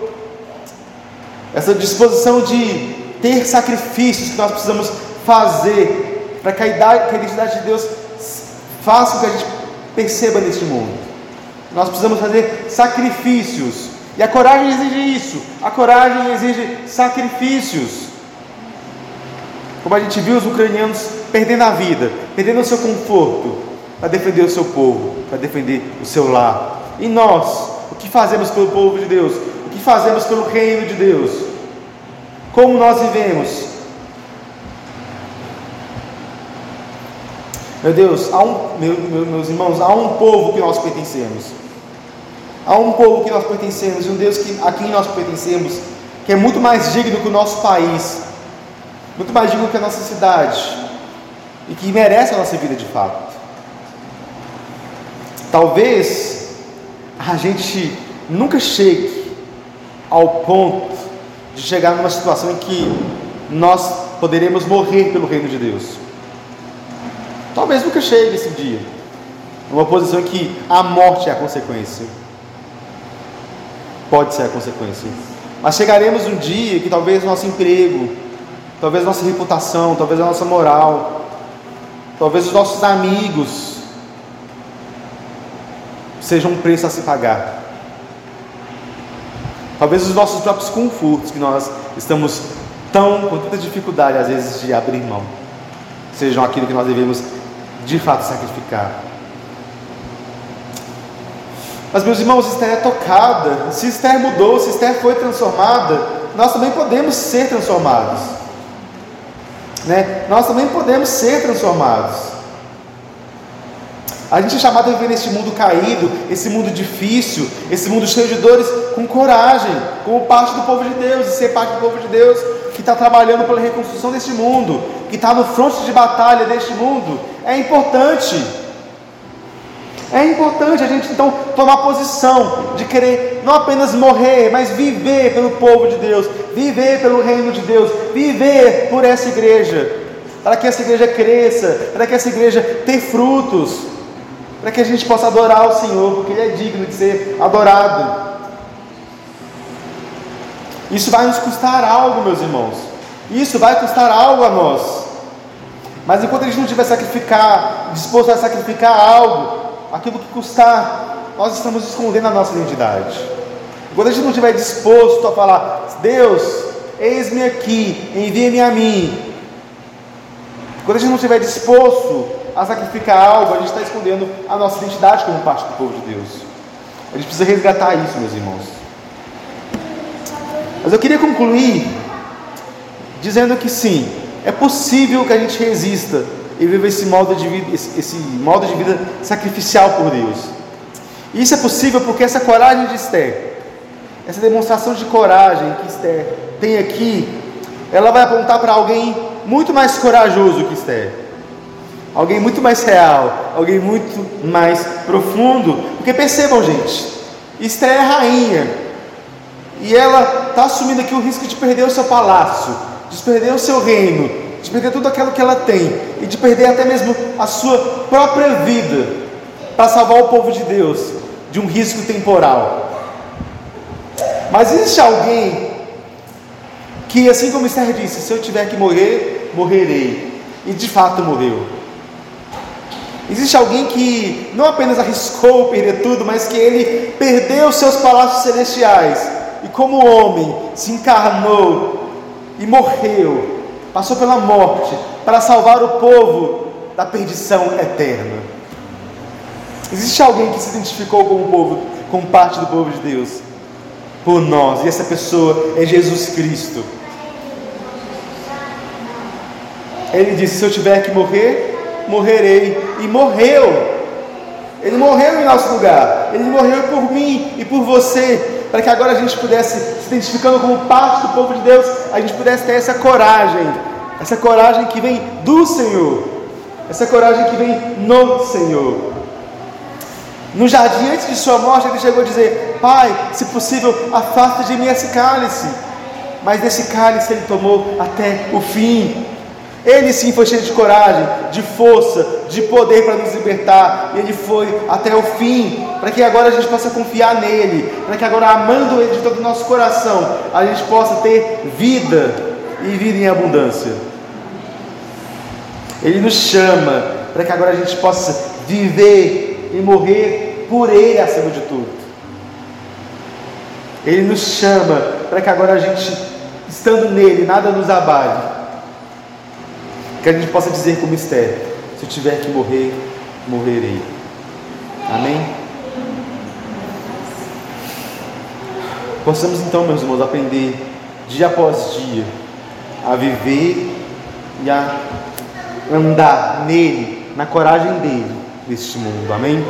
Essa disposição de ter sacrifícios que nós precisamos fazer para que a identidade de Deus faça com que a gente perceba neste mundo. Nós precisamos fazer sacrifícios. E a coragem exige isso. A coragem exige sacrifícios. Como a gente viu os ucranianos perdendo a vida, perdendo o seu conforto, para defender o seu povo, para defender o seu lar. E nós, o que fazemos pelo povo de Deus? O que fazemos pelo reino de Deus? Como nós vivemos? Meu Deus, há um, meu, meus irmãos, há um povo que nós pertencemos. Há um povo que nós pertencemos, um Deus que, a quem nós pertencemos, que é muito mais digno que o nosso país, muito mais digno que a nossa cidade, e que merece a nossa vida de fato. Talvez a gente nunca chegue ao ponto de chegar numa situação em que nós poderemos morrer pelo reino de Deus. Talvez nunca chegue esse dia. Numa posição em que a morte é a consequência. Pode ser a consequência. Mas chegaremos um dia que talvez nosso emprego, talvez nossa reputação, talvez a nossa moral, talvez os nossos amigos sejam um preço a se pagar. Talvez os nossos próprios confortos que nós estamos tão com tanta dificuldade às vezes de abrir mão, sejam aquilo que nós devemos de fato sacrificar. Mas meus irmãos, Esther é tocada. Se Esther mudou, se Esther foi transformada, nós também podemos ser transformados. Né? Nós também podemos ser transformados. A gente é chamado a viver neste mundo caído, esse mundo difícil, esse mundo cheio de dores, com coragem, como parte do povo de Deus, e ser parte do povo de Deus que está trabalhando pela reconstrução deste mundo, que está no fronte de batalha deste mundo, é importante. É importante a gente então tomar posição de querer não apenas morrer, mas viver pelo povo de Deus, viver pelo reino de Deus, viver por essa igreja, para que essa igreja cresça, para que essa igreja tenha frutos. Para que a gente possa adorar o Senhor, porque Ele é digno de ser adorado. Isso vai nos custar algo, meus irmãos. Isso vai custar algo a nós. Mas enquanto a gente não estiver sacrificar, disposto a sacrificar algo, aquilo que custar, nós estamos escondendo a nossa identidade. Enquanto a gente não estiver disposto a falar, Deus, eis-me aqui, envia-me a mim. Quando a gente não estiver disposto a sacrificar algo, a gente está escondendo a nossa identidade como parte do povo de Deus. A gente precisa resgatar isso, meus irmãos. Mas eu queria concluir dizendo que sim, é possível que a gente resista e viva esse modo de vida, esse, esse modo de vida sacrificial por Deus. E isso é possível porque essa coragem de Esther, essa demonstração de coragem que Esther tem aqui, ela vai apontar para alguém muito mais corajoso que Esther. Alguém muito mais real, alguém muito mais profundo. Porque percebam, gente, Esther é rainha. E ela está assumindo aqui o risco de perder o seu palácio, de perder o seu reino, de perder tudo aquilo que ela tem e de perder até mesmo a sua própria vida para salvar o povo de Deus de um risco temporal. Mas existe alguém que, assim como Esther disse, se eu tiver que morrer, morrerei, e de fato morreu. Existe alguém que não apenas arriscou perder tudo, mas que ele perdeu seus palácios celestiais e, como homem, se encarnou e morreu, passou pela morte para salvar o povo da perdição eterna. Existe alguém que se identificou com o povo, com parte do povo de Deus, por nós, e essa pessoa é Jesus Cristo. Ele disse: Se eu tiver que morrer, morrerei. E morreu. Ele morreu em nosso lugar. Ele morreu por mim e por você. Para que agora a gente pudesse, se identificando como parte do povo de Deus, a gente pudesse ter essa coragem. Essa coragem que vem do Senhor. Essa coragem que vem no Senhor. No jardim, antes de sua morte, ele chegou a dizer: Pai, se possível, afasta de mim esse cálice. Mas desse cálice ele tomou até o fim. Ele sim foi cheio de coragem, de força, de poder para nos libertar. E ele foi até o fim, para que agora a gente possa confiar nele, para que agora, amando ele de todo o nosso coração, a gente possa ter vida e vida em abundância. Ele nos chama para que agora a gente possa viver e morrer por ele acima de tudo. Ele nos chama para que agora a gente, estando nele, nada nos abale que a gente possa dizer com mistério: se eu tiver que morrer, morrerei. Amém? Possamos então, meus irmãos, aprender dia após dia a viver e a andar nele, na coragem dele, neste mundo. Amém?